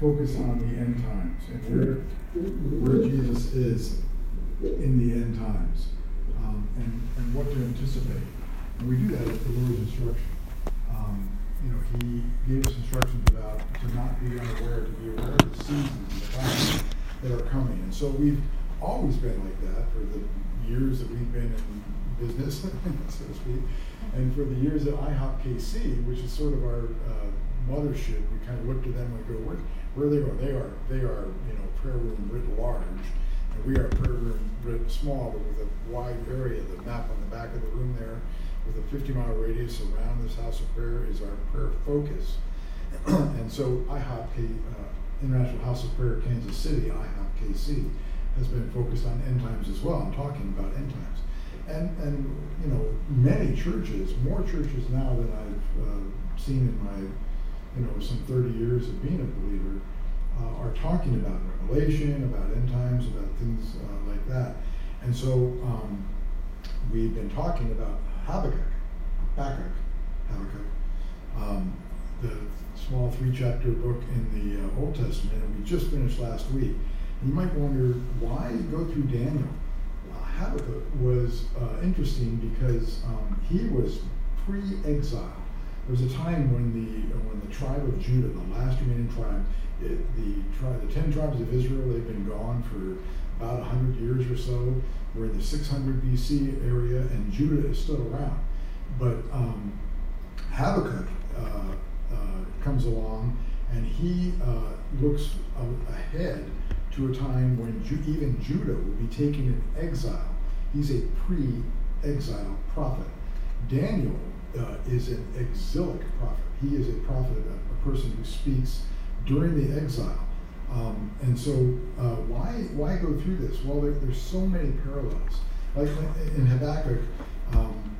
focus on the end times and where, where Jesus is in the end times um, and, and what to anticipate. And we do that at the Lord's instruction. Um, you know, he gave us instructions about to not be unaware, to be aware of the seasons and the times that are coming. And so we've always been like that for the years that we've been in business, so to speak. And for the years at IHOP KC, which is sort of our uh, mothership, we kind of look to them and go, where, where are they going? They are, they are, you know, prayer room writ large. And we are prayer room writ small, but with a wide area. The map on the back of the room there with a 50 mile radius around this house of prayer is our prayer focus. and so IHOP, uh, International House of Prayer, Kansas City, IHOP KC, has been focused on end times as well. I'm talking about end times. And, and you know, many churches, more churches now than I've uh, seen in my, you know, some 30 years of being a believer, uh, are talking about Revelation, about end times, about things uh, like that. And so um, we've been talking about Habakkuk, Habakkuk, Habakkuk, um, the small three chapter book in the uh, Old Testament, and we just finished last week. You might wonder why go through Daniel? Well, Habakkuk was uh, interesting because um, he was pre exile. There was a time when the when the tribe of Judah, the last remaining tribe, it, the the ten tribes of Israel, they've been gone for about 100 years or so. We're in the 600 BC area, and Judah is still around. But um, Habakkuk uh, uh, comes along, and he uh, looks ahead to a time when Ju- even Judah will be taken in exile. He's a pre-exile prophet. Daniel uh, is an exilic prophet. He is a prophet, a, a person who speaks during the exile. Um, and so, uh, why why go through this? Well, there, there's so many parallels. Like in Habakkuk, um,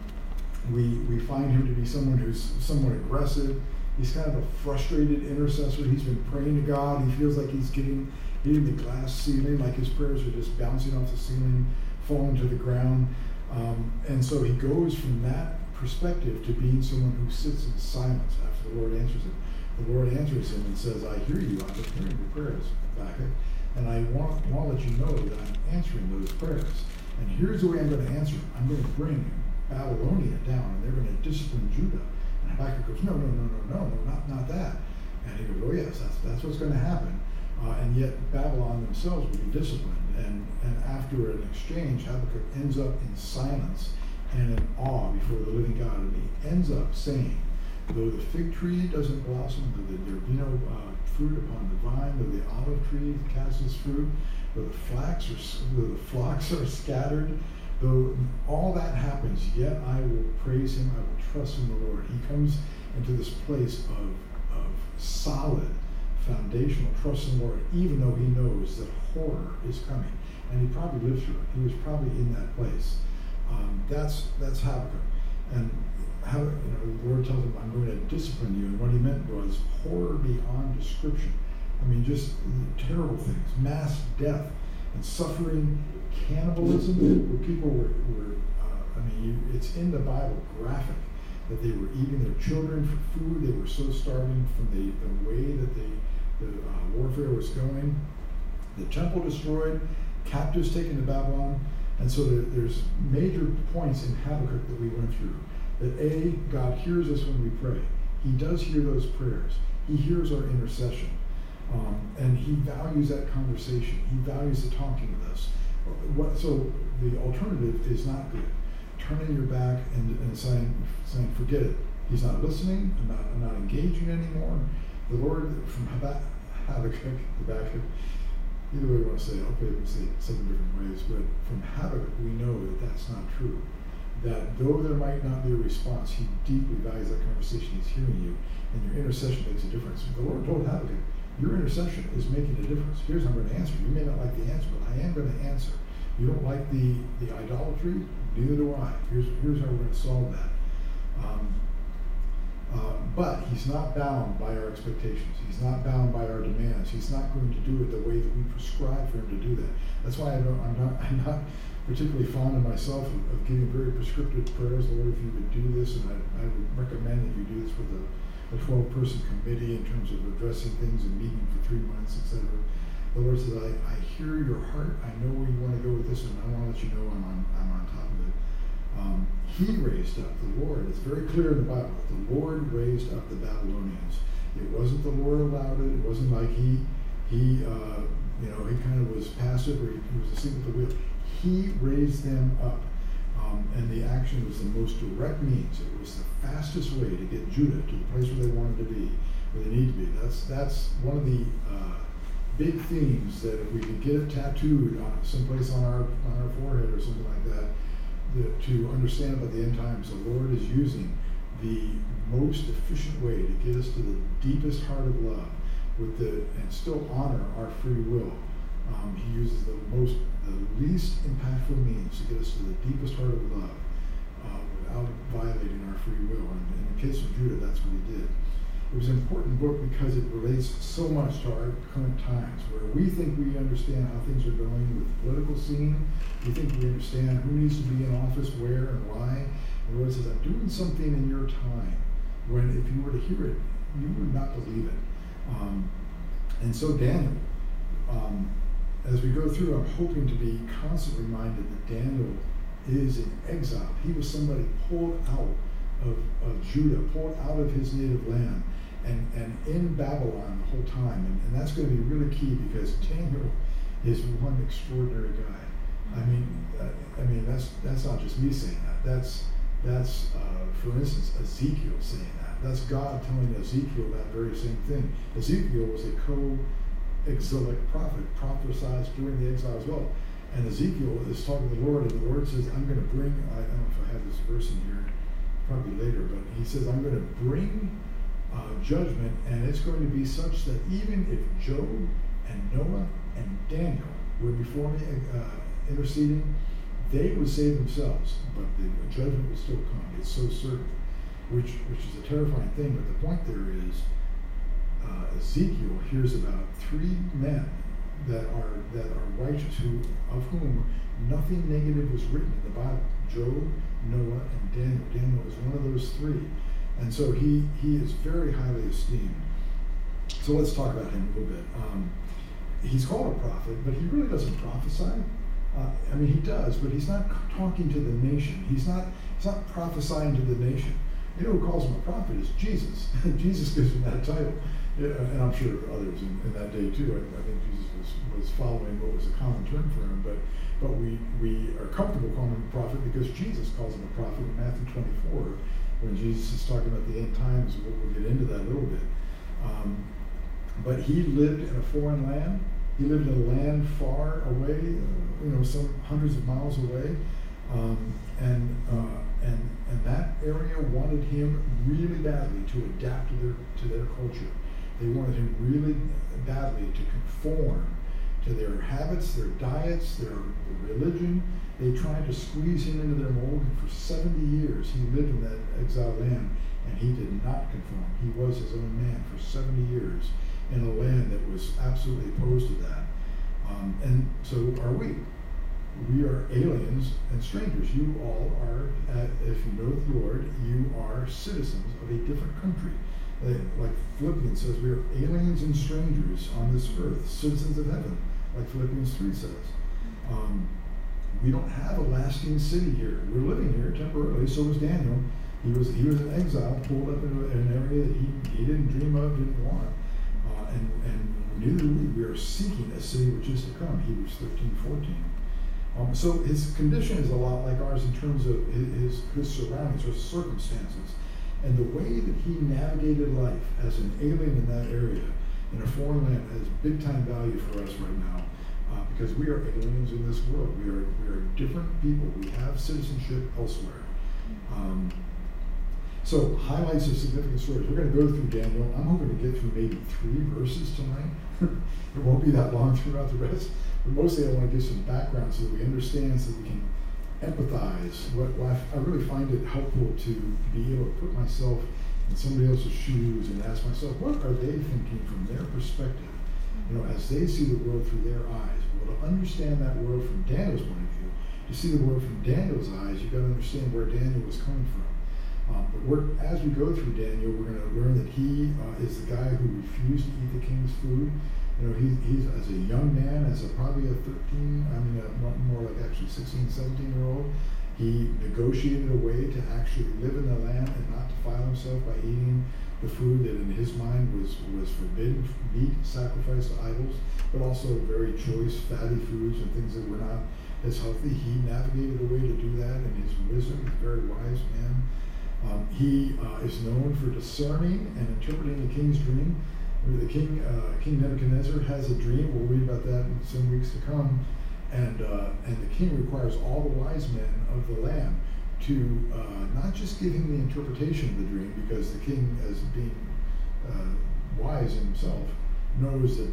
we we find him to be someone who's somewhat aggressive. He's kind of a frustrated intercessor. He's been praying to God. He feels like he's getting hitting the glass ceiling, like his prayers are just bouncing off the ceiling, falling to the ground. Um, and so he goes from that perspective to being someone who sits in silence after the Lord answers him the Lord answers him and says, I hear you, I'm hearing your prayers, Habakkuk, and I want, want to let you know that I'm answering those prayers. And here's the way I'm going to answer. them. I'm going to bring Babylonia down, and they're going to discipline Judah. And Habakkuk goes, no, no, no, no, no, no, not, not that. And he goes, oh yes, that's, that's what's going to happen. Uh, and yet Babylon themselves will be disciplined. And, and after an exchange, Habakkuk ends up in silence and in awe before the living God. And he ends up saying, Though the fig tree doesn't blossom, though there be no uh, fruit upon the vine, though the olive tree casts its fruit, though the flax or though the flocks are scattered, though all that happens, yet I will praise him, I will trust in the Lord. He comes into this place of, of solid, foundational trust in the Lord, even though he knows that horror is coming. And he probably lived through it. He was probably in that place. Um, that's that's Habakkuk. And how, you know, the Lord tells him, I'm going to discipline you. And what he meant was horror beyond description. I mean, just terrible things, mass death and suffering, cannibalism, where people were, were uh, I mean, you, it's in the Bible graphic that they were eating their children for food. They were so starving from the, the way that the, the uh, warfare was going. The temple destroyed, captives taken to Babylon. And so there, there's major points in Habakkuk that we went through that A, God hears us when we pray. He does hear those prayers. He hears our intercession. Um, and he values that conversation. He values the talking with us. What, so the alternative is not good. Turning your back and, and saying, saying, forget it. He's not listening. I'm not, I'm not engaging anymore. The Lord, from Habakkuk, Habakkuk, either way you want to say it, hopefully we say it seven different ways, but from Habakkuk, we know that that's not true that though there might not be a response, he deeply values that conversation. He's hearing you, and your intercession makes a difference. The Lord told Habakkuk, your intercession is making a difference. Here's how I'm going to answer. You may not like the answer, but I am going to answer. You don't like the, the idolatry? Neither do I. Here's, here's how we're going to solve that. Um, uh, but he's not bound by our expectations. He's not bound by our demands. He's not going to do it the way that we prescribe for him to do that. That's why I don't, I'm not, I'm not particularly fond of myself of, of giving very prescriptive prayers. Lord, if you would do this, and I, I would recommend that you do this with a a 12 person committee in terms of addressing things and meeting for three months, etc. The Lord says, I, I hear your heart. I know where you want to go with this, and I want to let you know I'm on, I'm on top of it. Um, he raised up the Lord. It's very clear in the Bible. The Lord raised up the Babylonians. It wasn't the Lord allowed it. It wasn't like he, he, uh, you know, he kind of was passive or he, he was asleep at the wheel. He raised them up. Um, and the action was the most direct means. It was the fastest way to get Judah to the place where they wanted to be, where they need to be. That's that's one of the uh, big themes that if we could get it tattooed on someplace on our on our forehead or something like that, the, to understand about the end times, the Lord is using the most efficient way to get us to the deepest heart of love, with the and still honor our free will. Um, he uses the most the least impactful means to get us to the deepest heart of love uh, without violating our free will. And in the case of Judah, that's what he did. It was an important book because it relates so much to our current times, where we think we understand how things are going with the political scene. We think we understand who needs to be in office, where, and why. And the Lord says, I'm doing something in your time when if you were to hear it, you would not believe it. Um, and so Daniel, um, as we go through, I'm hoping to be constantly reminded that Daniel is in exile. He was somebody pulled out of, of Judah, pulled out of his native land, and, and in Babylon the whole time. And, and that's going to be really key because Daniel is one extraordinary guy. I mean, uh, I mean that's that's not just me saying that. That's that's uh, for instance Ezekiel saying that. That's God telling Ezekiel that very same thing. Ezekiel was a co exilic prophet, prophesied during the exile as well. And Ezekiel is talking to the Lord, and the Lord says, I'm going to bring, I don't know if I have this verse in here, probably later, but he says, I'm going to bring uh, judgment, and it's going to be such that even if Job and Noah and Daniel were before me uh, interceding, they would save themselves, but the judgment will still come. It's so certain, which, which is a terrifying thing, but the point there is, uh, Ezekiel hears about three men that are that are righteous, who of whom nothing negative was written in the Bible: Job, Noah, and Daniel. Daniel is one of those three, and so he he is very highly esteemed. So let's talk about him a little bit. Um, he's called a prophet, but he really doesn't prophesy. Uh, I mean, he does, but he's not talking to the nation. He's not he's not prophesying to the nation. You know who calls him a prophet is Jesus. Jesus gives him that title. Yeah, and I'm sure others in, in that day too. I, I, think Jesus was, was following what was a common term for him, but but we, we are comfortable calling him a prophet because Jesus calls him a prophet in Matthew 24 when Jesus is talking about the end times. We'll, we'll get into that a little bit. Um, but he lived in a foreign land. He lived in a land far away, uh, you know, some hundreds of miles away, um, and uh, and and that area wanted him really badly to adapt to their to their culture. They wanted him really badly to conform to their habits, their diets, their religion. They tried to squeeze him into their mold, and for 70 years he lived in that exiled land, and he did not conform. He was his own man for 70 years in a land that was absolutely opposed to that. Um, and so are we. We are aliens and strangers. You all are, uh, if you know the Lord, you are citizens of a different country like Philippians says, we are aliens and strangers on this earth, citizens of heaven, like Philippians 3 says. Um, we don't have a lasting city here. We're living here temporarily. So was Daniel. He was he was an exile, pulled up into an area that he, he didn't dream of, didn't want. Uh, and, and neither we. We are seeking a city which is to come. Hebrews 13, 14. Um, so his condition is a lot like ours in terms of his, his surroundings or circumstances. And the way that he navigated life as an alien in that area, in a foreign land, has big time value for us right now. Uh, because we are aliens in this world. We are, we are different people. We have citizenship elsewhere. Um, so, highlights of significant stories. We're going to go through Daniel. I'm hoping to get through maybe three verses tonight. it won't be that long throughout the rest. But mostly, I want to give some background so that we understand, so that we can empathize. What, what I, really find it helpful to be able to put myself in somebody else's shoes and ask myself, what are they thinking from their perspective? You know, as they see the world through their eyes. Well, to understand that world from Daniel's point of view, to see the world from Daniel's eyes, you've got to understand where Daniel was coming from. Um, but as we go through Daniel, we're going to learn that he uh, is the guy who refused to eat the king's food. You know, he's, he's as a young man, as a probably a 13, I mean, a, more like actually 16, 17 year old, he negotiated a way to actually live in the land and not defile himself by eating the food that in his mind was, was forbidden, meat sacrificed to idols, but also very choice fatty foods and things that were not as healthy. He navigated a way to do that in his wisdom. He's a very wise man. Um, he uh, is known for discerning and interpreting the king's dream. The king, uh, King Nebuchadnezzar, has a dream. We'll read about that in some weeks to come. And, uh, and the king requires all the wise men of the land to uh, not just give him the interpretation of the dream, because the king, as being uh, wise himself, knows that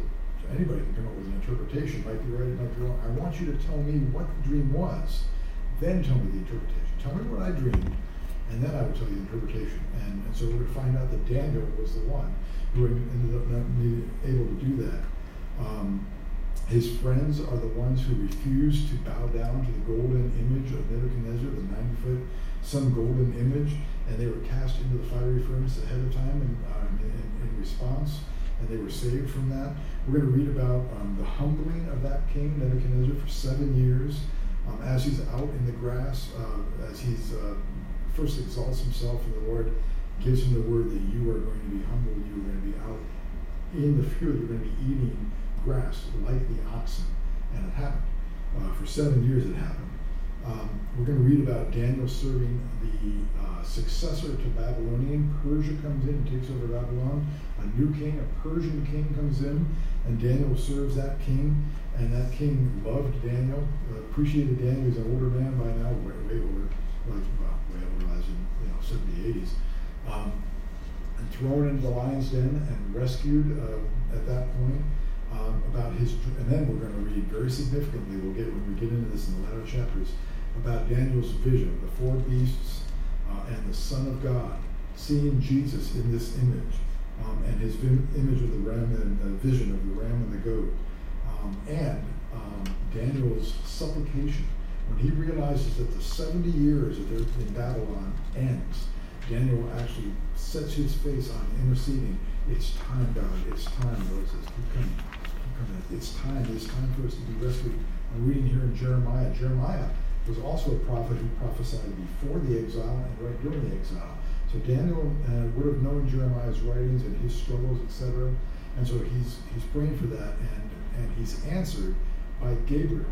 anybody can come up with an interpretation, might be right, might be wrong. I want you to tell me what the dream was, then tell me the interpretation. Tell me what I dreamed, and then I will tell you the interpretation. And, and so we're going to find out that Daniel was the one who ended up not being able to do that. Um, his friends are the ones who refused to bow down to the golden image of Nebuchadnezzar, the 90 foot some golden image, and they were cast into the fiery furnace ahead of time in, uh, in, in response, and they were saved from that. We're going to read about um, the humbling of that king, Nebuchadnezzar, for seven years um, as he's out in the grass, uh, as he's uh, first exalts himself, and the Lord gives him the word that you are going to be humble, you are going to be out in the field, you're going to be eating grass like the oxen. And it happened. Uh, for seven years it happened. Um, we're going to read about Daniel serving the uh, successor to Babylonian. Persia comes in and takes over Babylon. A new king, a Persian king, comes in, and Daniel serves that king. And that king loved Daniel, uh, appreciated Daniel. He's an older man by now, way, way older, like, well, way older, as in you know, 70, 80s. Um, and thrown into the lion's den and rescued uh, at that point um, about his, and then we're going to read very significantly, we'll get when we get into this in the latter chapters, about Daniel's vision, the four beasts uh, and the Son of God, seeing Jesus in this image, um, and his image of the ram and the vision of the ram and the goat, um, and um, Daniel's supplication. When he realizes that the 70 years that they're in Babylon ends, Daniel actually sets his face on interceding. It's time, God. It's time, Moses. Keep coming it's time, it's time for us to be rescued. I'm reading here in Jeremiah. Jeremiah was also a prophet who prophesied before the exile and right during the exile. So Daniel uh, would have known Jeremiah's writings and his struggles, etc. And so he's he's praying for that, and and he's answered by Gabriel.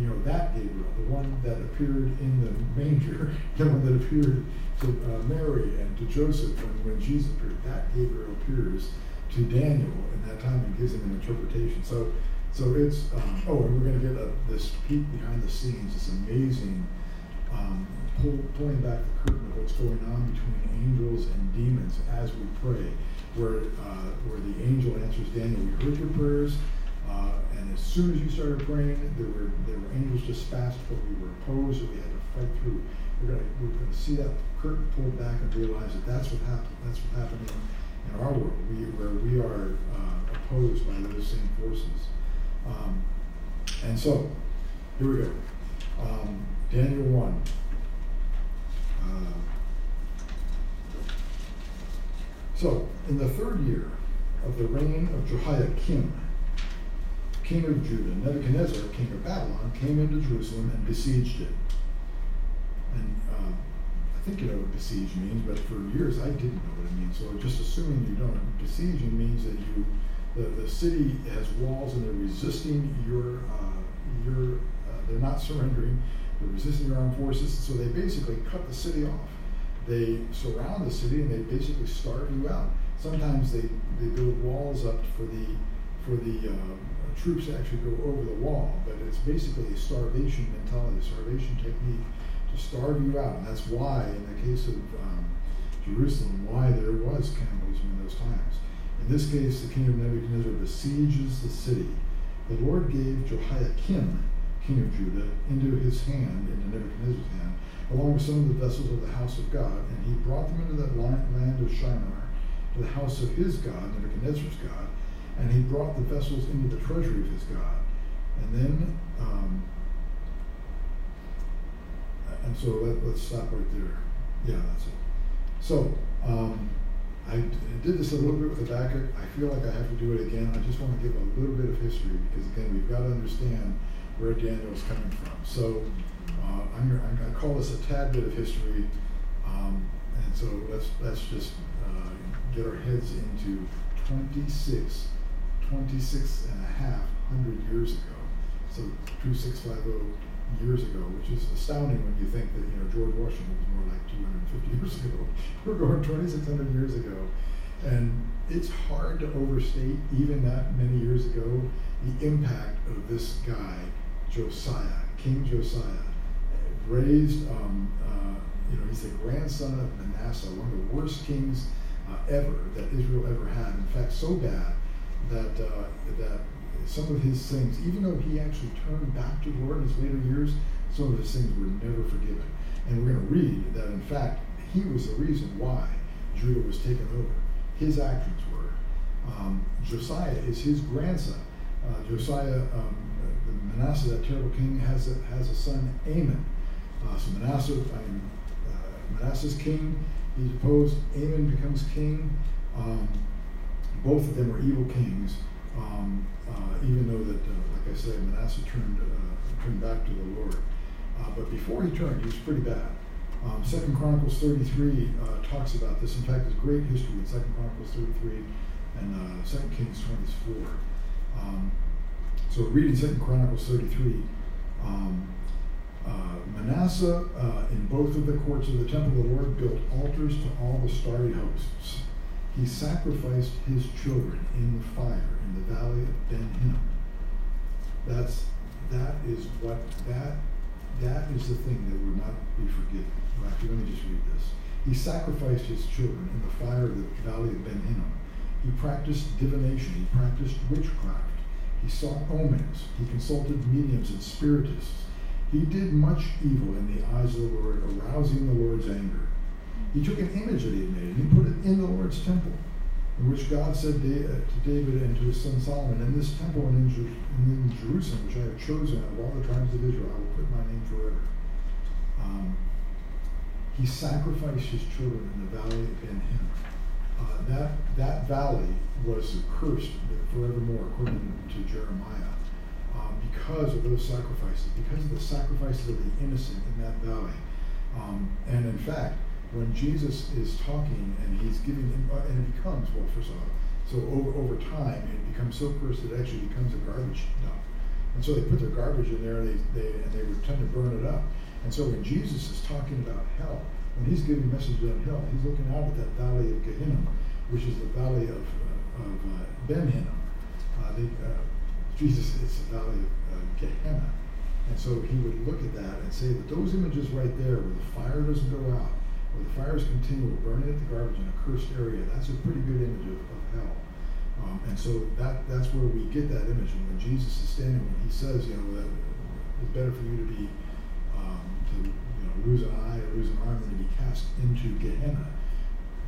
You know that Gabriel, the one that appeared in the manger, the one that appeared to uh, Mary and to Joseph when, when Jesus appeared. That Gabriel appears to Daniel in that time and gives him an interpretation. So, so it's um, oh, and we're going to get a, this peek behind the scenes. This amazing um, pull, pulling back the curtain of what's going on between angels and demons as we pray. Where uh, where the angel answers Daniel, we heard your prayers. Uh, and as soon as you started praying, there were there were angels dispatched, but we were opposed, and we had to fight through. We're going we're to see that curtain pulled back and realize that that's what happened. That's what happened our world, we, where we are uh, opposed by those same forces. Um, and so, here we go. Um, Daniel 1. Uh, so, in the third year of the reign of Jehoiakim, king of Judah, Nebuchadnezzar, king of Babylon, came into Jerusalem and besieged it. And uh, think you know what besiege means, but for years I didn't know what it means. So just assuming you don't, besieging means that you, the, the city has walls and they're resisting your, uh, your, uh, they're not surrendering, they're resisting your armed forces. So they basically cut the city off. They surround the city and they basically starve you out. Sometimes they, they build walls up for the, for the uh, troops to actually go over the wall, but it's basically a starvation mentality, a starvation technique starve you out. And that's why, in the case of um, Jerusalem, why there was cannibalism in those times. In this case, the king of Nebuchadnezzar besieges the city. The Lord gave Jehoiakim, king of Judah, into his hand, into Nebuchadnezzar's hand, along with some of the vessels of the house of God, and he brought them into the land of Shinar, to the house of his God, Nebuchadnezzar's God, and he brought the vessels into the treasury of his God. And then um, and so let, us stop right there. Yeah, that's it. So, um, I did this a little bit with Habakkuk. I feel like I have to do it again. I just want to give a little bit of history because, again, we've got to understand where Daniel is coming from. So, uh, I'm, I'm going to call this a tad bit of history. Um, and so let's, let's just uh, get our heads into 26, 26 and a half hundred years ago. So 2650 years ago, which is astounding when you think that you know George Washington was more like 250 years ago. We're going 2,600 years ago, and it's hard to overstate even that many years ago the impact of this guy Josiah, King Josiah, raised. Um, uh, you know, he's the grandson of Manasseh, one of the worst kings uh, ever that Israel ever had. In fact, so bad that uh, that some of his things, even though he actually turned back to the Lord in his later years, some of his things were never forgiven. And we're going to read that, in fact, he was the reason why Judah was taken over. His actions were. Um, Josiah is his grandson. Uh, Josiah, um, Manasseh, that terrible king, has a, has a son, Amon. Uh, so Manasseh, I mean, uh, Manasseh's king. He's opposed. Amon becomes king. Um, both of them were evil kings. Um, uh, even though that, uh, like I say, Manasseh turned uh, turned back to the Lord. Uh, but before he turned, he was pretty bad. Um, Second Chronicles 33 uh, talks about this. In fact, there's great history in Second Chronicles 33 and uh, Kings 24. Um, so reading Second Chronicles 33, um, Manasseh in both of the courts of the temple of the Lord built altars to all the starry hosts. He sacrificed his children in the fire in the valley of Ben Hinnom. That's that is what that that is the thing that will not be forgiven. Actually, let me just read this. He sacrificed his children in the fire of the valley of Ben Hinnom. He practiced divination. He practiced witchcraft. He sought omens. He consulted mediums and spiritists. He did much evil in the eyes of the Lord, arousing the Lord's anger. He took an image that he had made and he put it in the Lord's temple, in which God said to David and to his son Solomon, In this temple and in, Jerusalem, which I have chosen out of all the tribes of Israel, I will put my name forever. Um, he sacrificed his children in the valley of Ben Hinnom. Uh, that, that valley was cursed forevermore, according to Jeremiah, um, because of those sacrifices, because of the sacrifices of the innocent in that valley. Um, and in fact, when Jesus is talking and he's giving, uh, and it becomes, well, first of all, so over, over time, it becomes so cursed it actually becomes a garbage dump. And so they put their garbage in there, and they, they, and they would tend to burn it up. And so when Jesus is talking about hell, when he's giving messages on hell, he's looking out at that valley of Gehenna, which is the valley of, uh, of uh, Ben Hinnom. Uh, uh, Jesus is the valley of uh, Gehenna. And so he would look at that and say that those images right there, where the fire doesn't go out, where the fires continue to burning at the garbage in a cursed area, that's a pretty good image of, of hell. Um, and so that that's where we get that image. And when Jesus is standing, when he says, you know, that it's better for you to be um, to you know lose an eye or lose an arm than to be cast into Gehenna.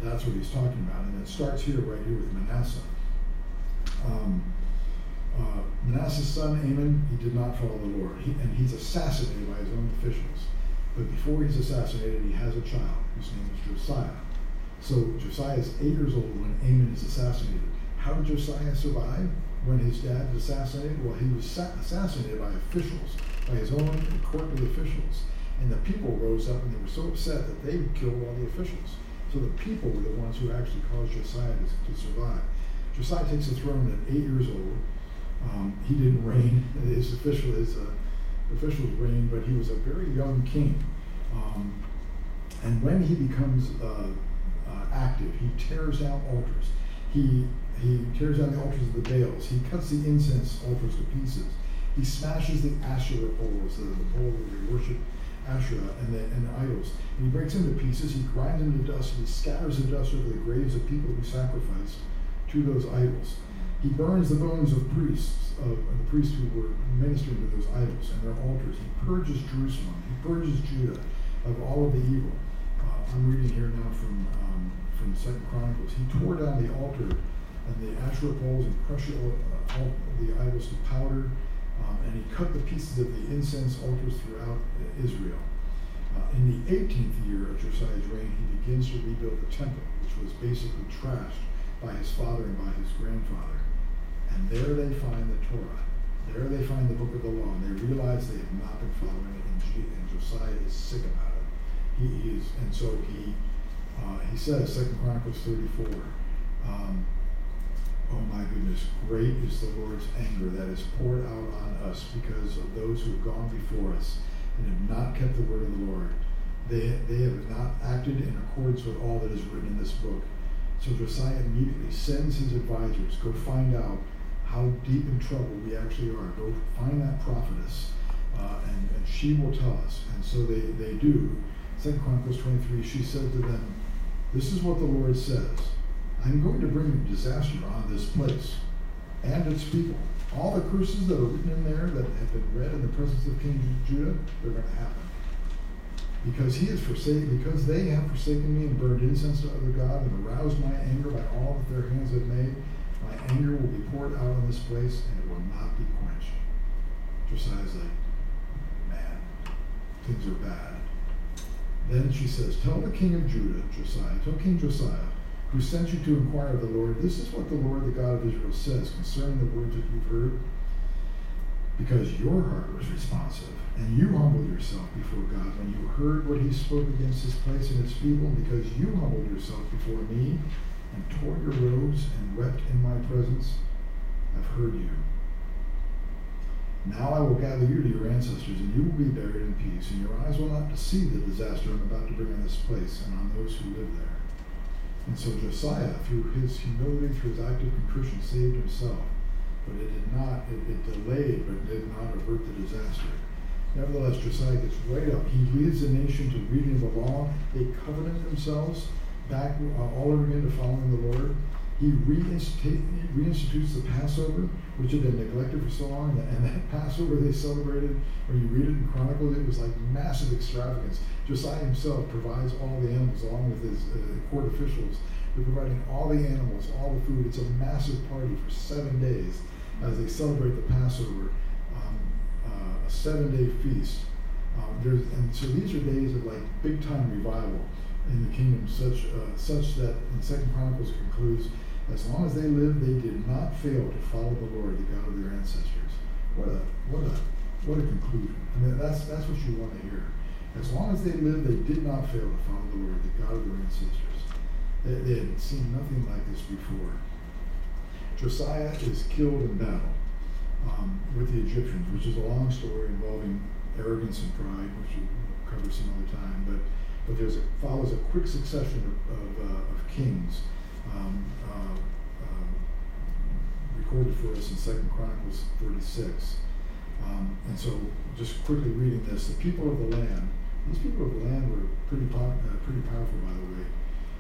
That's what he's talking about, and it starts here right here with Manasseh. Um, uh, Manasseh's son Amon, he did not follow the Lord, he, and he's assassinated by his own officials. But before he's assassinated, he has a child whose name is Josiah. So Josiah is eight years old when Amon is assassinated. How did Josiah survive when his dad was assassinated? Well, he was assassinated by officials, by his own courtly officials. And the people rose up and they were so upset that they killed all the officials. So the people were the ones who actually caused Josiah to, to survive. Josiah takes the throne at eight years old. Um, he didn't reign. His official, his uh, officials reigned, but he was a very young king. Um, and when he becomes uh, uh, active, he tears down altars. He, he tears down the altars of the Baals. He cuts the incense altars to pieces. He smashes the Asherah poles, the, the pole where they worship Asherah and the, and the idols. And he breaks them to pieces. He grinds them to dust. And he scatters the dust over the graves of people who sacrificed to those idols. He burns the bones of priests, of, of the priests who were ministering to those idols and their altars. He purges Jerusalem. He purges Judah of all of the evil. Uh, I'm reading here now from um, from Second Chronicles. He tore down the altar and the Asherah poles and crushed all, uh, all the idols to powder, um, and he cut the pieces of the incense altars throughout Israel. Uh, in the 18th year of Josiah's reign, he begins to rebuild the temple, which was basically trashed by his father and by his grandfather. And there they find the Torah. There they find the book of the law, and they realize they have not been following it, and Josiah is sick about it. He, is, and so he uh, he says, Second Chronicles 34. Um, Oh my goodness, great is the Lord's anger that is poured out on us because of those who have gone before us and have not kept the word of the Lord. They, they have not acted in accordance with all that is written in this book. So Josiah immediately sends his advisors, go find out how deep in trouble we actually are. Go find that prophetess, uh, and, and she will tell us. And so they, they do. Second Chronicles 23, she said to them, This is what the Lord says. I'm going to bring disaster on this place and its people. All the curses that are written in there that have been read in the presence of King Judah, they're going to happen. Because he has forsaken, because they have forsaken me and burned incense to other gods and aroused my anger by all that their hands have made, my anger will be poured out on this place and it will not be quenched. Josiah's like, man, things are bad. Then she says, Tell the king of Judah, Josiah, tell King Josiah, who sent you to inquire of the Lord, this is what the Lord, the God of Israel, says concerning the words that you've heard. Because your heart was responsive, and you humbled yourself before God when you heard what he spoke against this place and its people, because you humbled yourself before me and tore your robes and wept in my presence, I've heard you. Now I will gather you to your ancestors, and you will be buried in peace, and your eyes will not see the disaster I'm about to bring on this place and on those who live there. And so Josiah, through his humility, through his active contrition, saved himself. But it did not, it, it delayed, but did not avert the disaster. Nevertheless, Josiah gets right up. He leads the nation to reading the law. They covenant themselves back uh, all over again to following the Lord. He reinstitutes the Passover, which had been neglected for so long. And that Passover they celebrated, when you read it in Chronicles, it was like massive extravagance. Josiah himself provides all the animals, along with his uh, court officials. They're providing all the animals, all the food. It's a massive party for seven days as they celebrate the Passover, um, uh, a seven-day feast. Um, and so these are days of like big-time revival in the kingdom, such uh, such that in Second Chronicles concludes as long as they lived, they did not fail to follow the Lord, the God of their ancestors. What a what a what a conclusion. I mean, that's that's what you want to hear. As long as they lived, they did not fail to follow the Lord, the God of their ancestors. They, they had seen nothing like this before. Josiah is killed in battle um, with the Egyptians, which is a long story involving arrogance and pride, which we'll cover some other time. But but there's a, follows a quick succession of, of, uh, of kings um, uh, uh, recorded for us in Second Chronicles 36. Um, and so, just quickly reading this, the people of the land, these people of the land were pretty, pop, uh, pretty powerful, by the way.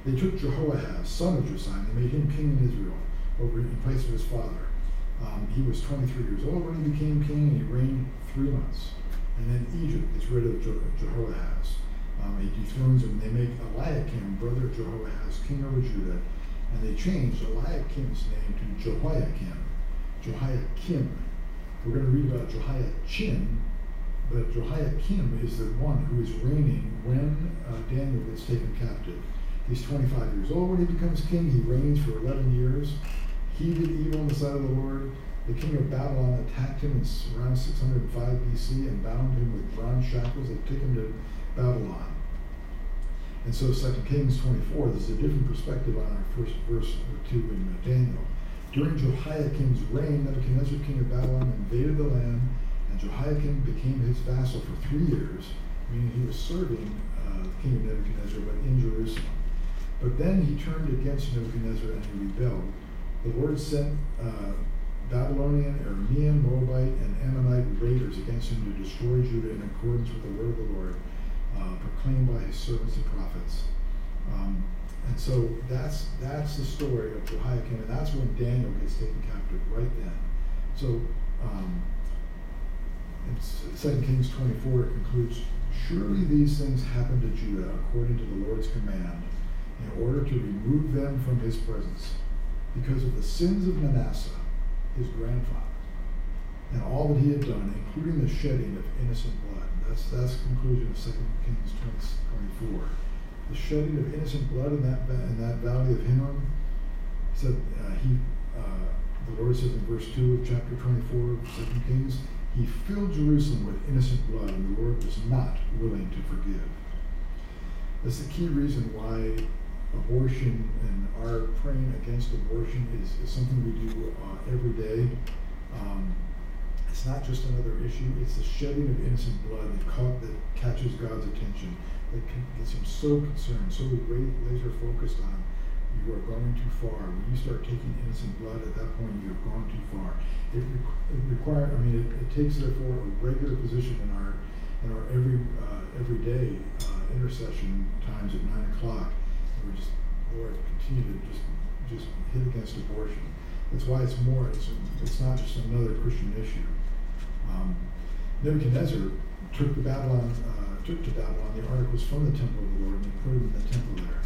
They took Jehoahaz, son of Josiah, and they made him king in Israel over in place of his father. Um, he was 23 years old when he became king, and he reigned three months. And then Egypt gets rid of Je- Jehoahaz. Um, he dethrones him. They make Eliakim, brother of Jehoahaz, king over Judah, and they changed Eliakim's name to Jehoiakim. Jehoiakim. We're going to read about Jehoiachin, but Jehoiakim is the one who is reigning when uh, Daniel gets taken captive. He's 25 years old when he becomes king. He reigns for 11 years. He did evil in the sight of the Lord. The king of Babylon attacked him in around 605 BC and bound him with bronze shackles. They took him to Babylon. And so 2 Kings 24, this is a different perspective on our first verse or two in Daniel. During Jehoiakim's reign, Nebuchadnezzar, king of Babylon, invaded the land, and Jehoiakim became his vassal for three years, meaning he was serving uh, the king of Nebuchadnezzar, but in Jerusalem. But then he turned against Nebuchadnezzar and he rebelled. The Lord sent uh, Babylonian, Aramean, Moabite, and Ammonite raiders against him to destroy Judah in accordance with the word of the Lord uh, proclaimed by his servants and prophets. Um, and so that's that's the story of Jehoiakim, and that's when Daniel gets taken captive right then. So um, in 2 Kings 24 it concludes, Surely these things happened to Judah according to the Lord's command, in order to remove them from his presence, because of the sins of Manasseh, his grandfather. and all that he had done, including the shedding of innocent blood. That's that's the conclusion of 2 Kings 20, 24. The shedding of innocent blood in that in that valley of Hinnom. Said uh, he, uh, the Lord says in verse two of chapter 24 of 2 Kings, he filled Jerusalem with innocent blood, and the Lord was not willing to forgive. That's the key reason why abortion and our praying against abortion is, is something we do uh, every day. Um, it's not just another issue, it's the shedding of innocent blood that, caught, that catches God's attention, that gets him so concerned, so laser focused on you are going too far. When you start taking innocent blood, at that point you have gone too far. It, it requires, I mean, it, it, takes therefore a regular position in our in our every uh, everyday uh, intercession times at nine o'clock. We're just Lord continue to just just hit against abortion. That's why it's more. It's it's not just another Christian issue. Um, Nebuchadnezzar took the Babylon uh, took to Babylon the articles from the temple of the Lord and he put them in the temple there.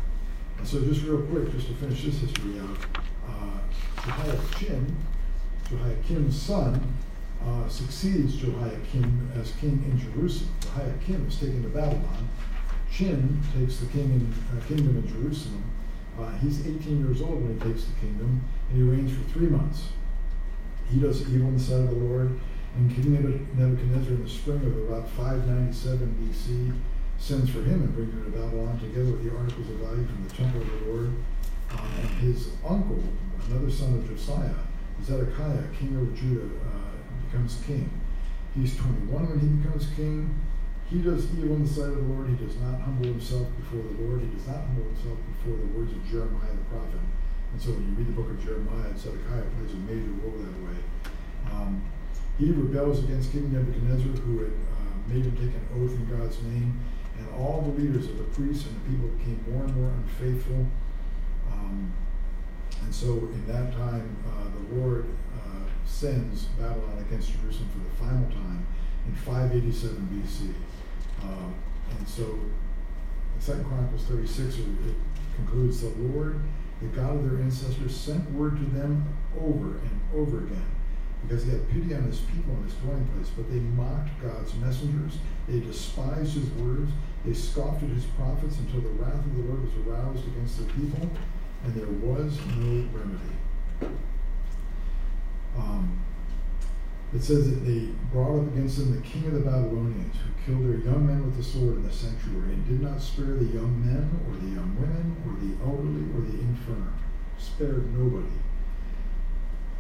And so just real quick, just to finish this history out, uh, Jehoiachin, Jehoiakim's son, uh, succeeds Jehoiakim as king in Jerusalem. Jehoiakim is taken to Babylon. Chin takes the king in, uh, kingdom in Jerusalem. Uh, he's 18 years old when he takes the kingdom, and he reigns for three months. He does evil in the sight of the Lord. And King Nebuchadnezzar, in the spring of about 597 BC, sends for him and brings him to Babylon together with the articles of value from the temple of the Lord. Um, and his uncle, another son of Josiah, Zedekiah, king of Judah, uh, becomes king. He's 21 when he becomes king. He does evil in the sight of the Lord. He does not humble himself before the Lord. He does not humble himself before the words of Jeremiah the prophet. And so when you read the book of Jeremiah, Zedekiah plays a major role that way. Um, he rebels against King Nebuchadnezzar, who had uh, made him take an oath in God's name and all the leaders of the priests and the people became more and more unfaithful. Um, and so in that time, uh, the Lord uh, sends Babylon against Jerusalem for the final time in 587 BC. Uh, and so 2 Chronicles 36, it concludes, the Lord, the God of their ancestors, sent word to them over and over again because he had pity on his people and his dwelling place. But they mocked God's messengers. They despised his words. They scoffed at his prophets until the wrath of the Lord was aroused against the people, and there was no remedy. Um, it says that they brought up against them the king of the Babylonians, who killed their young men with the sword in the sanctuary, and did not spare the young men, or the young women, or the elderly, or the infirm. Spared nobody.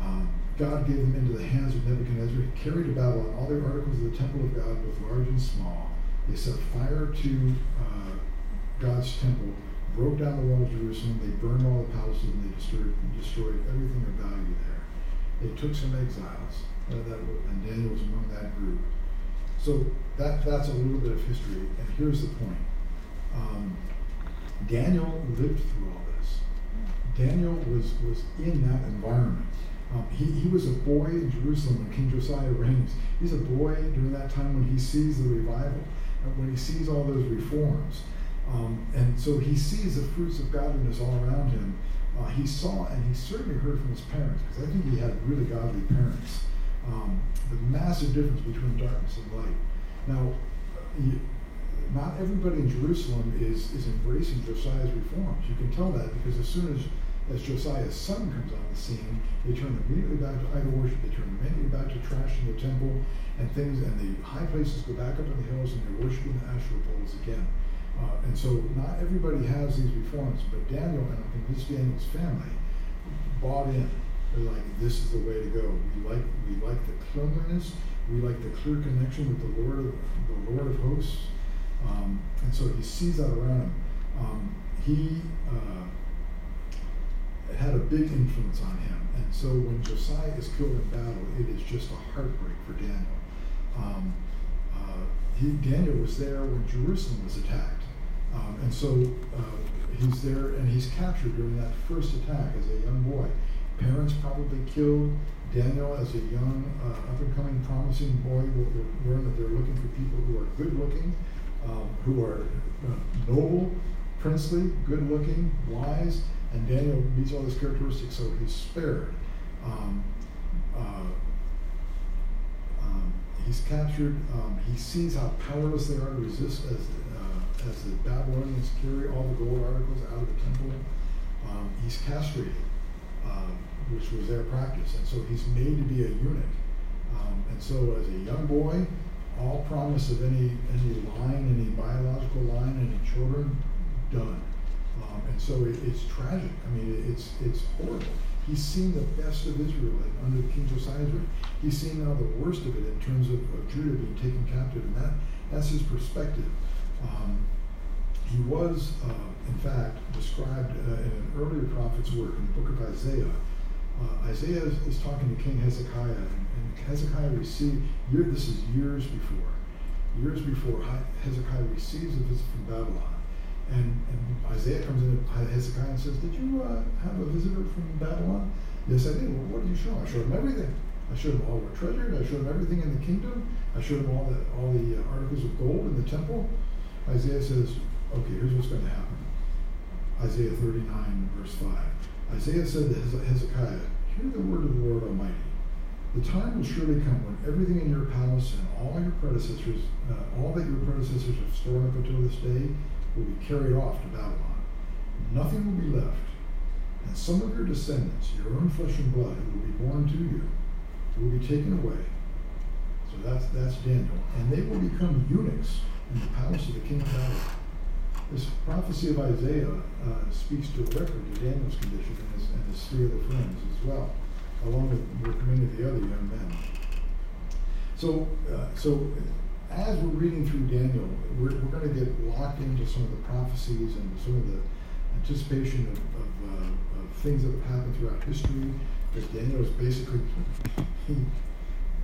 Um, God gave them into the hands of Nebuchadnezzar. He carried to Babylon all the articles of the temple of God, both large and small. They set fire to uh, God's temple, broke down the wall of Jerusalem. They burned all the palaces and they destroyed, destroyed everything of value there. They took some exiles, uh, that, and Daniel was among that group. So that, that's a little bit of history. And here's the point um, Daniel lived through all this. Daniel was, was in that environment. Um, he, he was a boy in Jerusalem when King Josiah reigns. He's a boy during that time when he sees the revival, when he sees all those reforms. Um, and so he sees the fruits of godliness all around him. Uh, he saw and he certainly heard from his parents, because I think he had really godly parents. Um, the massive difference between darkness and light. Now, he, not everybody in Jerusalem is, is embracing Josiah's reforms. You can tell that because as soon as as Josiah's son comes on the scene, they turn immediately back to idol worship, they turn immediately back to trashing the temple and things, and the high places go back up in the hills and they're worshiping the Asherah poles again. Uh, and so not everybody has these reforms, but Daniel and I think this Daniel's family bought in. They're like, this is the way to go. We like we like the cleanliness, we like the clear connection with the Lord of the Lord of hosts. Um, and so he sees that around him. Um, he uh, it had a big influence on him. And so when Josiah is killed in battle, it is just a heartbreak for Daniel. Um, uh, he, Daniel was there when Jerusalem was attacked. Um, and so uh, he's there and he's captured during that first attack as a young boy. Parents probably killed. Daniel, as a young, uh, up and coming, promising boy, will, learn that they're looking for people who are good looking, um, who are uh, noble, princely, good looking, wise, and Daniel meets all these characteristics, so he's spared. Um, uh, he's captured. Um, he sees how powerless they are to resist as uh, as the Babylonians carry all the gold articles out of the temple. Um, he's castrated, um, which was their practice, and so he's made to be a eunuch. Um, and so, as a young boy, all promise of any any line, any biological line, any children, done. Um, and so it, it's tragic. I mean, it's it's horrible. He's seen the best of Israel under King Josiah's reign. He's seen now the worst of it in terms of, of Judah being taken captive, and that that's his perspective. Um, he was, uh, in fact, described uh, in an earlier prophet's work in the book of Isaiah. Uh, Isaiah is, is, talking to King Hezekiah, and, and Hezekiah received. Year, this is years before, years before Hezekiah receives a visit from Babylon. And, and Isaiah comes in to Hezekiah and says, Did you uh, have a visitor from Babylon? Yes, I did. Well, what did you show him? I showed him everything. I showed him all we're treasured. I showed him everything in the kingdom. I showed him all the, all the uh, articles of gold in the temple. Isaiah says, Okay, here's what's going to happen. Isaiah 39, verse 5. Isaiah said to Hezekiah, Hear the word of the Lord Almighty. The time will surely come when everything in your palace and all your predecessors, uh, all that your predecessors have stored up until this day, will be carried off to Babylon. Nothing will be left. And some of your descendants, your own flesh and blood, who will be born to you, will be taken away. So that's, that's Daniel. And they will become eunuchs in the palace of the king of Babylon. This prophecy of Isaiah uh, speaks directly to Daniel's condition and his, and his three other friends as well, along with, many of the other young men. So, uh, so as we're reading through Daniel, we're, we're going to get locked into some of the prophecies and some of the anticipation of, of, uh, of things that have happened throughout history. Because Daniel is basically, he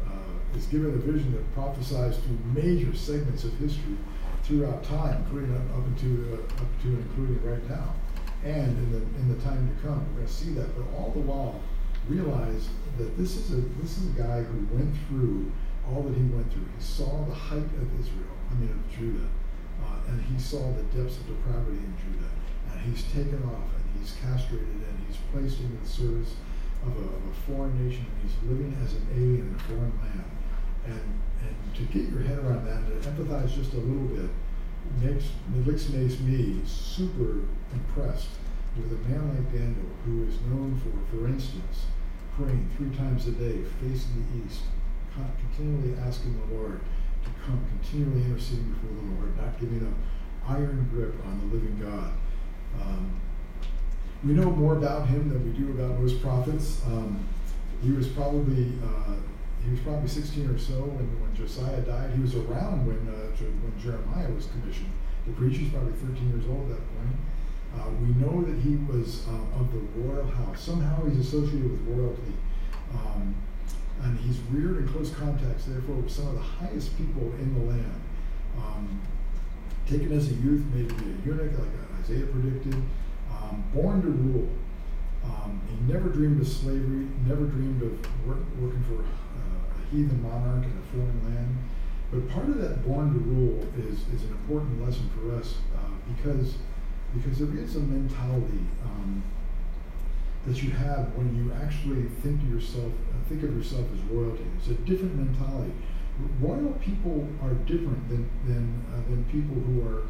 uh, is given a vision that prophesies through major segments of history throughout time, including up, up into uh, up to and including right now, and in the in the time to come. We're going to see that, but all the while realize that this is a this is a guy who went through all that he went through. He saw the height of Israel, I mean of Judah, uh, and he saw the depths of depravity in Judah. And he's taken off and he's castrated and he's placed into the service of a, of a foreign nation and he's living as an alien in a foreign land. And and to get your head around that, to empathize just a little bit, makes makes, makes me super impressed with a man like Daniel who is known for, for instance, praying three times a day, facing the east, continually asking the Lord to come, continually interceding before the Lord, not giving up iron grip on the living God. Um, we know more about him than we do about most prophets. Um, he was probably uh, he was probably 16 or so when, when Josiah died. He was around when uh, when Jeremiah was commissioned to preach. He's probably 13 years old at that point. Uh, we know that he was uh, of the royal house. Somehow he's associated with royalty. Um, and he's reared in close contacts, therefore, with some of the highest people in the land. Um, taken as a youth, made to be a eunuch, like Isaiah predicted, um, born to rule. Um, he never dreamed of slavery, never dreamed of work, working for uh, a heathen monarch in a foreign land. But part of that born to rule is, is an important lesson for us uh, because, because there is a mentality um, that you have when you actually think to yourself, think of yourself as royalty. It's a different mentality. Royal people are different than than uh, than people who are,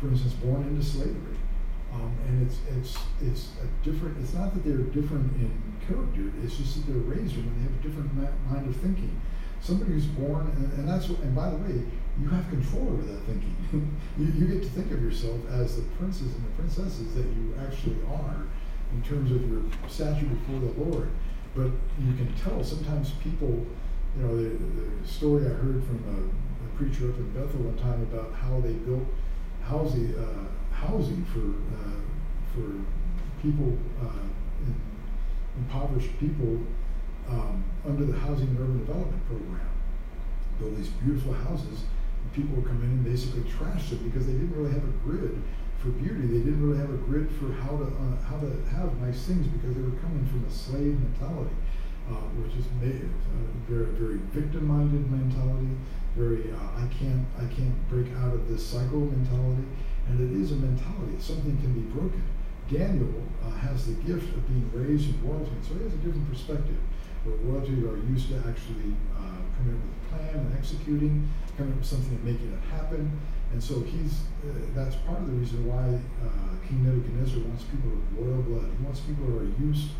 for instance, born into slavery. Um, and it's it's it's a different. It's not that they're different in character. It's just that they're raised when they have a different mind of thinking. Somebody who's born, and, and that's what, and by the way, you have control over that thinking. you, you get to think of yourself as the princes and the princesses that you actually are in terms of your stature before the Lord. But you can tell sometimes people, you know, the, the story I heard from a, a, preacher up in Bethel one time about how they built housing, uh, housing for uh, for people, uh, in, impoverished people, um, under the Housing and Urban Development Program. Build these beautiful houses, and people would come in and basically trash them because they didn't really have a grid for beauty. They didn't really have a grid for how to uh, how to have nice things because they were coming from a slave mentality, uh, which is made, uh, very very victim-minded mentality, very uh, I can't I can't break out of this cycle mentality, and it is a mentality. Something can be broken. Daniel uh, has the gift of being raised in royalty, so he has a different perspective. Where royalty are used to actually uh, coming up with a plan and executing, coming up with something and making it happen. And so he's, uh, that's part of the reason why uh, King Nebuchadnezzar wants people of royal blood. He wants people who are used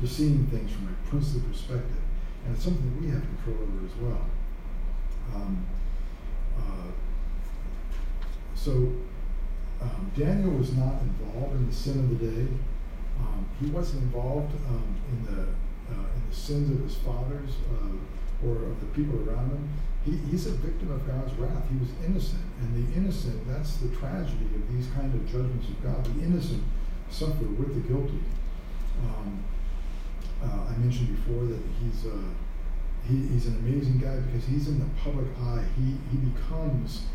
to seeing things from a princely perspective. And it's something that we have control over as well. Um, uh, so um, Daniel was not involved in the sin of the day. Um, he wasn't involved um, in the uh, in the sins of his fathers uh, or of the people around him. He, he's a victim of God's wrath. He was innocent, and the innocent—that's the tragedy of these kind of judgments of God. The innocent suffer with the guilty. Um, uh, I mentioned before that he's uh, he, he's an amazing guy because he's in the public eye. He he becomes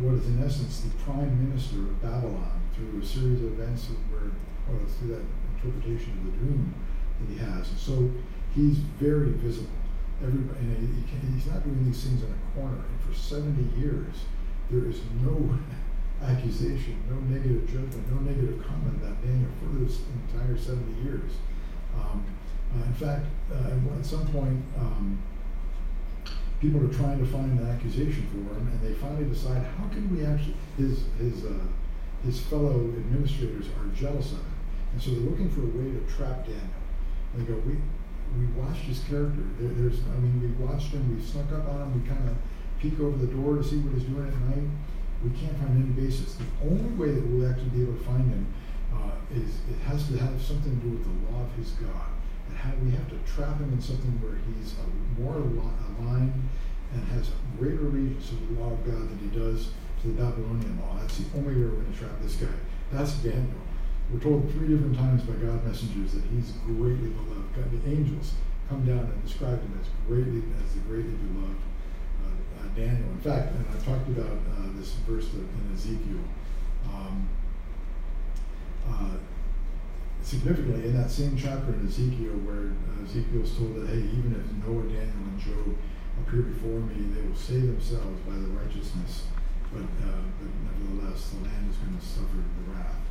what is in essence the prime minister of Babylon through a series of events where, well, through that interpretation of the dream that he has. And so he's very visible. Everybody, he he's not doing these things in a corner. And for 70 years, there is no accusation, no negative judgment, no negative comment about Daniel for this entire 70 years. Um, uh, in fact, uh, at some point, um, people are trying to find an accusation for him, and they finally decide how can we actually his his uh, his fellow administrators are jealous of him, and so they're looking for a way to trap Daniel. They go, we we watched his character. There, there's I mean we watched him, we snuck up on him, we kind of peek over the door to see what he's doing at night. We can't find any basis. The only way that we'll actually be able to find him uh, is it has to have something to do with the law of his God and how we have to trap him in something where he's more aligned and has greater allegiance to the law of God than he does to the Babylonian law. That's the only way we're going to trap this guy. That's Daniel. We're told three different times by God messengers that he's greatly beloved. The angels come down and describe him as greatly as the greatly beloved uh, uh, Daniel. In fact, and I've talked about uh, this verse in Ezekiel. Um, uh, significantly in that same chapter in Ezekiel where uh, Ezekiel is told that, hey, even if Noah, Daniel, and Job appear before me, they will save themselves by the righteousness, but, uh, but nevertheless, the land is going to suffer the wrath.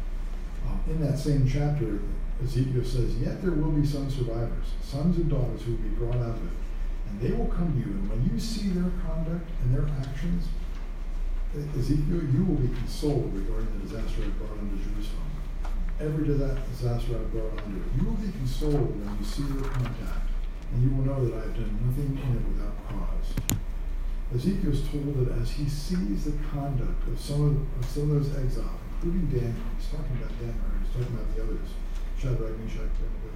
Um, in that same chapter, Ezekiel says, Yet there will be some survivors, sons and daughters who will be brought out of it, and they will come to you, and when you see their conduct and their actions, Ezekiel, you will be consoled regarding the disaster I brought into Jerusalem every disaster I've brought on you. You will be consoled when you see their contact, and you will know that I have done nothing in it without cause. Ezekiel is told that as he sees the conduct of some of, of some of those exiles, including Daniel, he's talking about Daniel, he's talking about the others, Shadrach, Meshach, Abednego.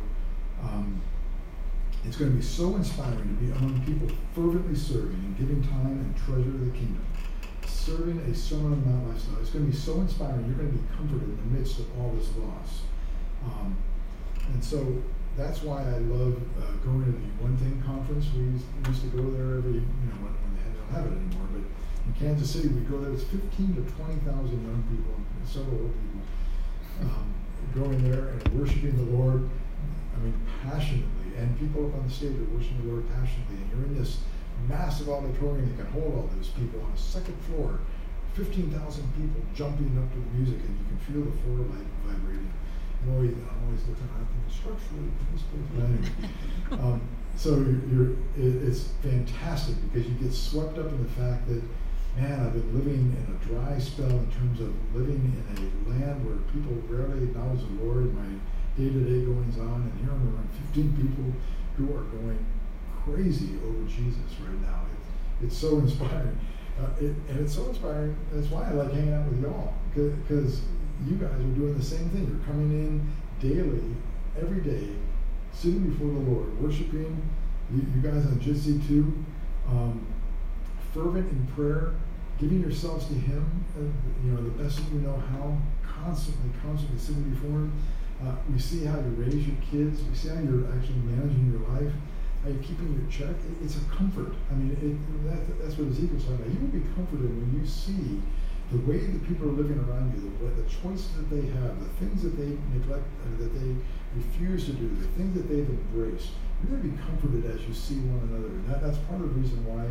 Um, it's going to be so inspiring to be among people fervently serving and giving time and treasure to the kingdom serving a Sermon on the Mount lifestyle. It's going to be so inspiring. You're going to be comforted in the midst of all this loss. Um, and so that's why I love uh, going to the One Thing conference. We used, we used, to go there every, you know, when, when they don't have it anymore. But in Kansas City, we go there. It's 15 to 20,000 young people and several old people um, going there and worshiping the Lord. I mean, passionately. And people up on the stage are worshiping the Lord passionately. And you're in this massive auditorium that can hold all those people on a second floor, 15,000 people jumping up to the music, and you can feel the floor like vibrating. And always, I'm always looking at the structurally, this place. Anyway, um, so you're, you're it, it's fantastic because you get swept up in the fact that, man, I've been living in a dry spell in terms of living in a land where people rarely acknowledge the Lord, in my day-to-day goings on, and here I'm around 15 people who are going crazy over Jesus right now. It, it's so inspiring. Uh, it, and it's so inspiring. That's why I like hanging out with y'all because you guys are doing the same thing. You're coming in daily, every day, sitting before the Lord, worshiping. You, you guys on Jitsi too, um, fervent in prayer, giving yourselves to Him. Uh, you know the best that you know how. Constantly, constantly sitting before Him. Uh, we see how you raise your kids. We see how you're actually managing your life are you're keeping your check? It's a comfort. I mean, it, that, that's what Ezekiel's talking about. You will be comforted when you see the way that people are living around you, the, the choices that they have, the things that they neglect, uh, that they refuse to do, the things that they've embraced. You're going to be comforted as you see one another. And that, that's part of the reason why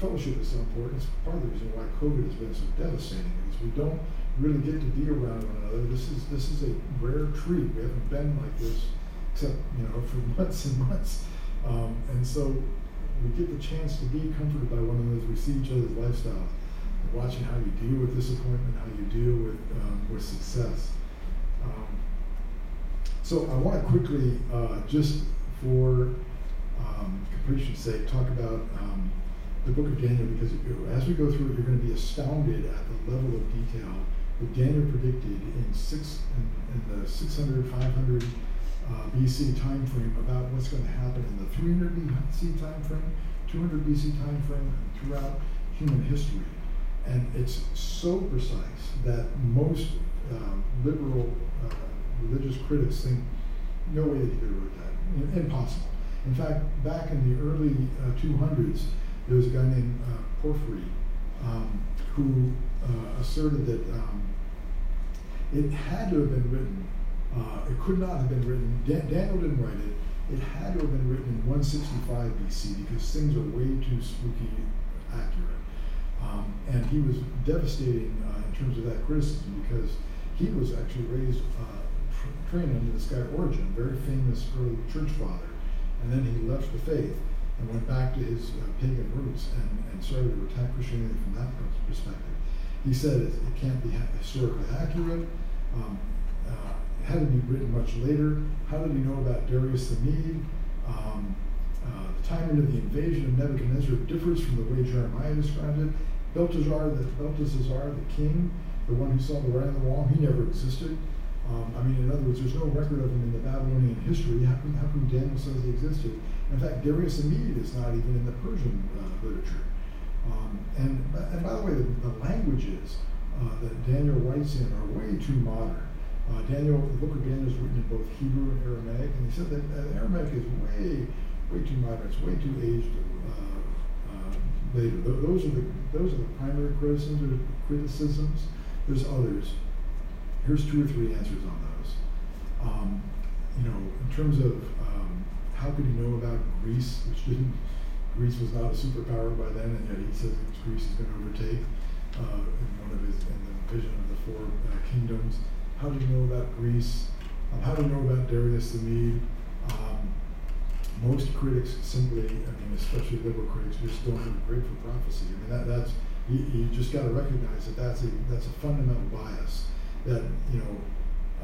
fellowship is so important. It's part of the reason why COVID has been so devastating is we don't really get to be around one another. This is this is a rare treat. We haven't been like this except you know for months and months. Um, and so we get the chance to be comforted by one another. We see each other's lifestyles, watching how you deal with disappointment, how you deal with um, with success. Um, so I want to quickly, uh, just for um, completion's sake, talk about um, the book of Daniel because as we go through it, you're going to be astounded at the level of detail that Daniel predicted in six in, in the 600, 500 uh, BC time frame about what's going to happen in the 300 BC time frame, 200 BC time frame, and throughout human history. And it's so precise that most uh, liberal uh, religious critics think no way that he could have wrote that. Impossible. In fact, back in the early 200s, uh, there was a guy named uh, Porphyry um, who uh, asserted that um, it had to have been written uh, it could not have been written, Dan- Daniel didn't write it, it had to have been written in 165 BC because things are way too spooky accurate. Um, and he was devastating uh, in terms of that criticism because he was actually raised, uh, tra- trained under this guy Origen, very famous early church father. And then he left the faith and went back to his uh, pagan roots and, and started to attack Christianity from that perspective. He said it, it can't be historically accurate. Um, uh, had to be written much later. How did he know about Darius the Mede? Um, uh, the timing of the invasion of Nebuchadnezzar differs from the way Jeremiah describes it. Belteshazzar, the, Belteshazzar, the king, the one who saw the writing on the wall, he never existed. Um, I mean, in other words, there's no record of him in the Babylonian history. How come, how come Daniel says he existed? In fact, Darius Mede is not even in the Persian uh, literature. Um, and, and by the way, the, the languages uh, that Daniel writes in are way too modern. Uh, Daniel, the book of Daniel is written in both Hebrew and Aramaic, and he said that Aramaic is way, way too modern. It's way too aged uh, uh later. Th- those are the those are the primary criticisms. criticisms. There's others. Here's two or three answers on those. Um, you know, in terms of how could he know about Greece, which didn't Greece was not a superpower by then, and yet he says Greece is going to overtake uh, in one of his in the vision of the four uh, kingdoms. How do you know about Greece? Um, how do you know about Darius the Mede? Um, most critics simply, I mean, especially liberal critics, just don't have a grade for prophecy. I mean, that, that's you, you just got to recognize that that's a that's a fundamental bias. That you know,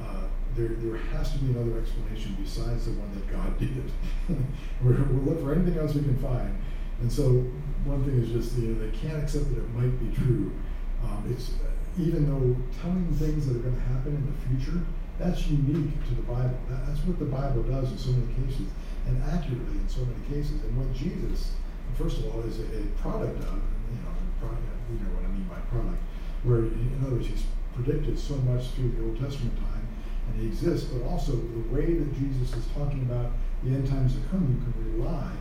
uh, there there has to be another explanation besides the one that God did. we're, we'll look for anything else we can find. And so one thing is just you know they can't accept that it might be true. Um, it's even though telling things that are going to happen in the future, that's unique to the Bible. That, that's what the Bible does in so many cases, and accurately in so many cases. And what Jesus, first of all, is a, a product of, you know, product, you know what I mean by product, where, in other words, he's predicted so much through the Old Testament time, and he exists, but also the way that Jesus is talking about the end times to come, you can rely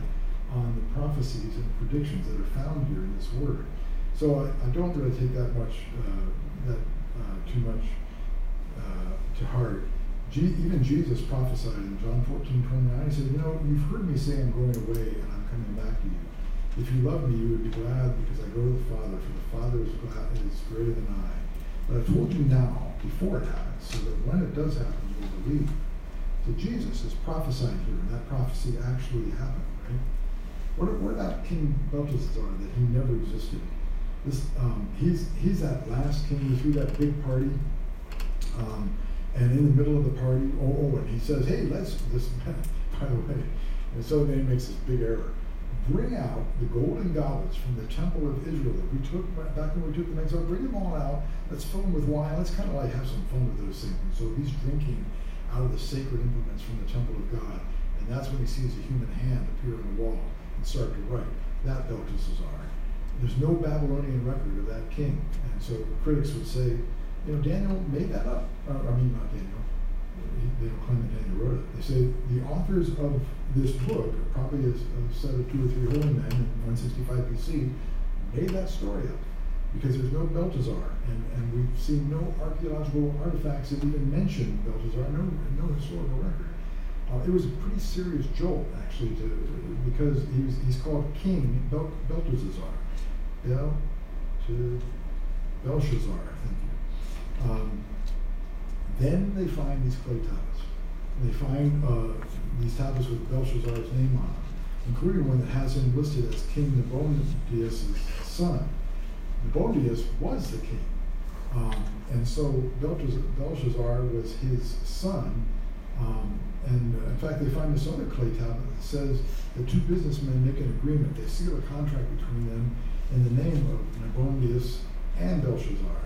on the prophecies and predictions that are found here in this word. So I, I don't really take that much uh, that uh, too much uh, to heart. Je- even Jesus prophesied in John 14, 29. He said, You know, you've heard me say I'm going away and I'm coming back to you. If you love me, you would be glad because I go to the Father, for the Father is, glad, is greater than I. But I've told you now, before it happens, so that when it does happen, you will believe. So Jesus is prophesying here, and that prophecy actually happened, right? What, what about King Belteshazzar that he never existed? This, um, he's he's that last king who threw that big party, um, and in the middle of the party, oh, oh, and he says, "Hey, let's this." By the way, and so then he makes this big error. Bring out the golden goblets from the temple of Israel that we took back when we took the exile. Bring them all out. Let's fill them with wine. Let's kind of like have some fun with those things. So he's drinking out of the sacred implements from the temple of God, and that's when he sees a human hand appear on the wall and start to write. That Belteshazzar there's no Babylonian record of that king. And so critics would say, you know, Daniel made that up. Uh, I mean, not Daniel. They don't claim that Daniel wrote it. They say the authors of this book, probably a, a set of two or three holy men in 165 BC, made that story up because there's no Belteshazzar, and, and we've seen no archaeological artifacts that even mention Belteshazzar, no, no historical record. Uh, it was a pretty serious jolt, actually, to, because he's, he's called King Bel- Belteshazzar. Bel to Belshazzar, I think. Um, then they find these clay tablets. They find uh, these tablets with Belshazzar's name on them. including one that has him listed as King Nabonidus' son. Nabonidus was the king. Um, and so Belshazzar was his son. Um, and uh, in fact, they find this other clay tablet that says the two businessmen make an agreement. They seal a contract between them in the name of Nabonidus and Belshazzar.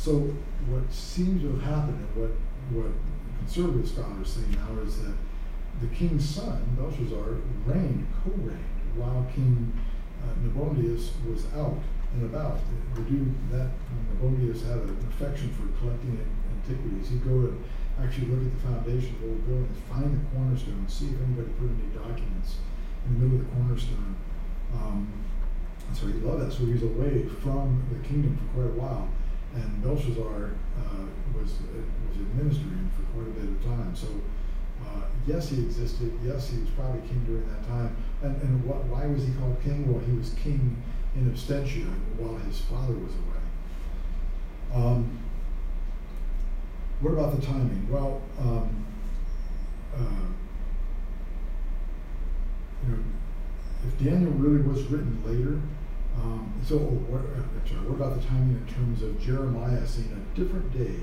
So what seems to have happened, and what what conservative scholars say now, is that the king's son Belshazzar reigned, co-reigned, while King uh, Nabonidus was out and about. The dude that Nabonidus had an affection for collecting antiquities. He'd go and actually look at the foundation of old buildings, find the cornerstone, see if anybody put any documents in the middle of the cornerstone. Um, so he loved that. So he was away from the kingdom for quite a while. And Belshazzar uh, was, was administering for quite a bit of time. So uh, yes, he existed. Yes, he was probably king during that time. And, and what, why was he called king? Well, he was king in absentia while his father was away. Um, what about the timing? Well, um, uh, you know, if Daniel really was written later, um, so what, uh, sorry, what about the timing in terms of Jeremiah seeing a different day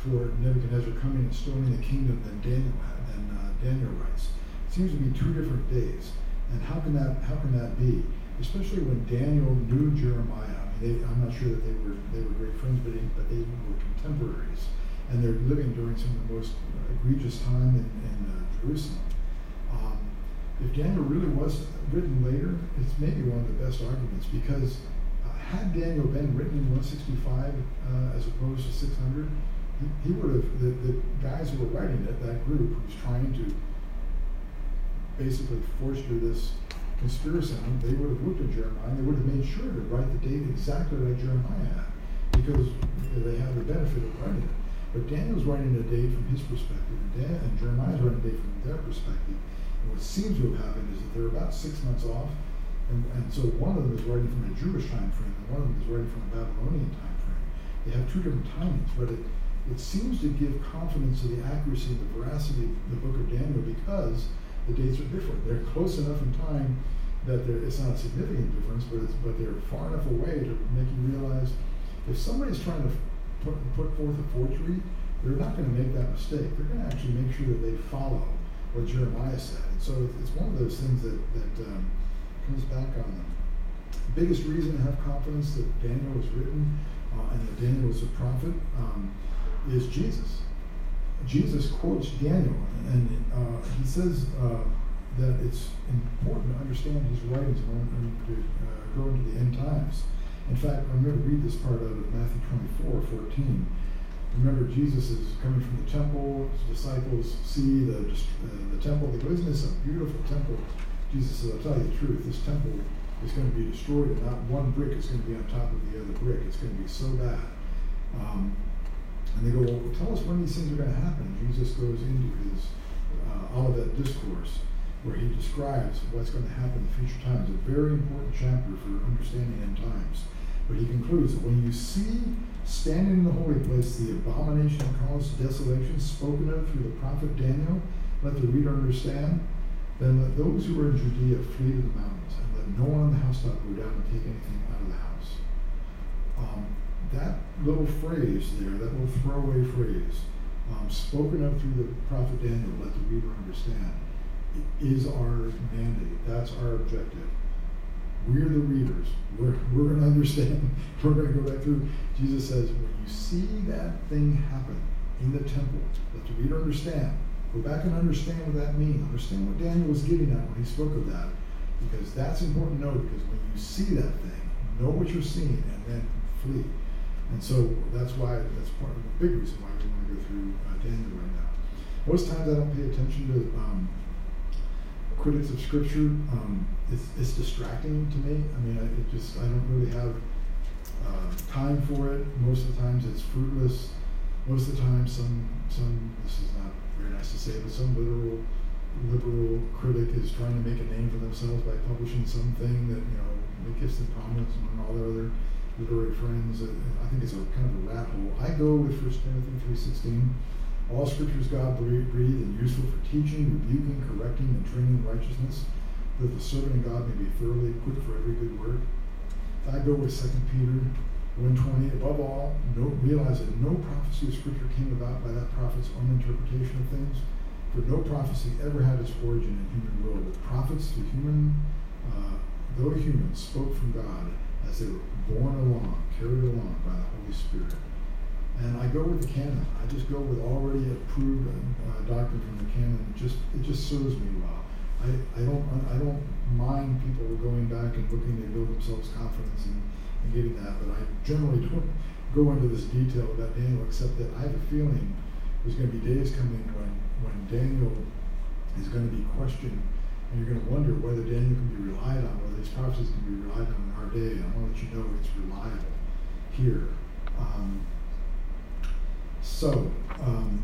for Nebuchadnezzar coming and storming the kingdom than Daniel than uh, Daniel writes? It seems to be two different days, and how can that how can that be? Especially when Daniel knew Jeremiah. I mean, they, I'm not sure that they were they were great friends, but, but they were contemporaries and they're living during some of the most egregious time in, in uh, Jerusalem. If Daniel really was written later, it's maybe one of the best arguments because uh, had Daniel been written in 165 uh, as opposed to 600, he, he would have, the, the guys who were writing it, that group who's trying to basically foster this conspiracy on they would have looked at Jeremiah and they would have made sure to write the date exactly like Jeremiah had because they had the benefit of writing it. But Daniel's writing a day from his perspective, and, Dan, and Jeremiah's writing a day from their perspective. What seems to have happened is that they're about six months off, and, and so one of them is writing from a Jewish time frame, and one of them is writing from a Babylonian time frame. They have two different timings, but it, it seems to give confidence to the accuracy and the veracity of the book of Daniel because the dates are different. They're close enough in time that it's not a significant difference, but, but they're far enough away to make you realize if somebody's trying to put, put forth a forgery, they're not going to make that mistake. They're going to actually make sure that they follow what Jeremiah said. And so it's one of those things that, that um, comes back on them. The biggest reason to have confidence that Daniel was written uh, and that Daniel was a prophet um, is Jesus. Jesus quotes Daniel, and uh, he says uh, that it's important to understand his writings in order to uh, go into the end times. In fact, I'm going to read this part out of Matthew 24, 14. Remember, Jesus is coming from the temple. His disciples see the, uh, the temple. They go, Isn't this a beautiful temple? Jesus says, I'll tell you the truth. This temple is going to be destroyed, and not one brick is going to be on top of the other brick. It's going to be so bad. Um, and they go, Well, tell us when these things are going to happen. Jesus goes into his uh, Olivet discourse where he describes what's going to happen in future times. A very important chapter for understanding end times. But he concludes that when you see standing in the holy place the abomination caused desolation spoken of through the prophet Daniel, let the reader understand. Then let those who are in Judea flee to the mountains, and let no one on the housetop go down and take anything out of the house. Um, that little phrase there, that little throwaway phrase, um, spoken of through the prophet Daniel, let the reader understand, is our mandate. That's our objective. We're the readers. We're, we're going to understand. We're going to go back through. Jesus says, when you see that thing happen in the temple, let the reader understand. Go back and understand what that means. Understand what Daniel was getting at when he spoke of that. Because that's important to know, because when you see that thing, know what you're seeing, and then flee. And so that's why, that's part of the big reason why we want to go through uh, Daniel right now. Most times I don't pay attention to um, critics of scripture, um, it's, distracting to me. I mean, I, it just I don't really have uh, time for it. Most of the times, it's fruitless. Most of the time, some some this is not very nice to say, but some literal liberal critic is trying to make a name for themselves by publishing something that you know makes them prominence among all their other literary friends. I think it's a kind of a rat hole. I go with First Timothy three sixteen all scriptures God breathed and useful for teaching, rebuking, correcting, and training in righteousness, that the servant of God may be thoroughly equipped for every good work. I go with Second Peter 120. Above all, no, realize that no prophecy of Scripture came about by that prophet's own interpretation of things. For no prophecy ever had its origin in human will, but prophets through human, uh, though humans, spoke from God as they were borne along, carried along by the Holy Spirit. And I go with the canon. I just go with already approved uh, doctrine from the canon. It just it just serves me well. I, I don't I don't mind people going back and looking to build themselves confidence and, and getting that, but I generally don't go into this detail about Daniel, except that I have a feeling there's going to be days coming when when Daniel is going to be questioned, and you're going to wonder whether Daniel can be relied on, whether his prophecies can be relied on in our day. I want to let you know it's reliable here. Um, so, um,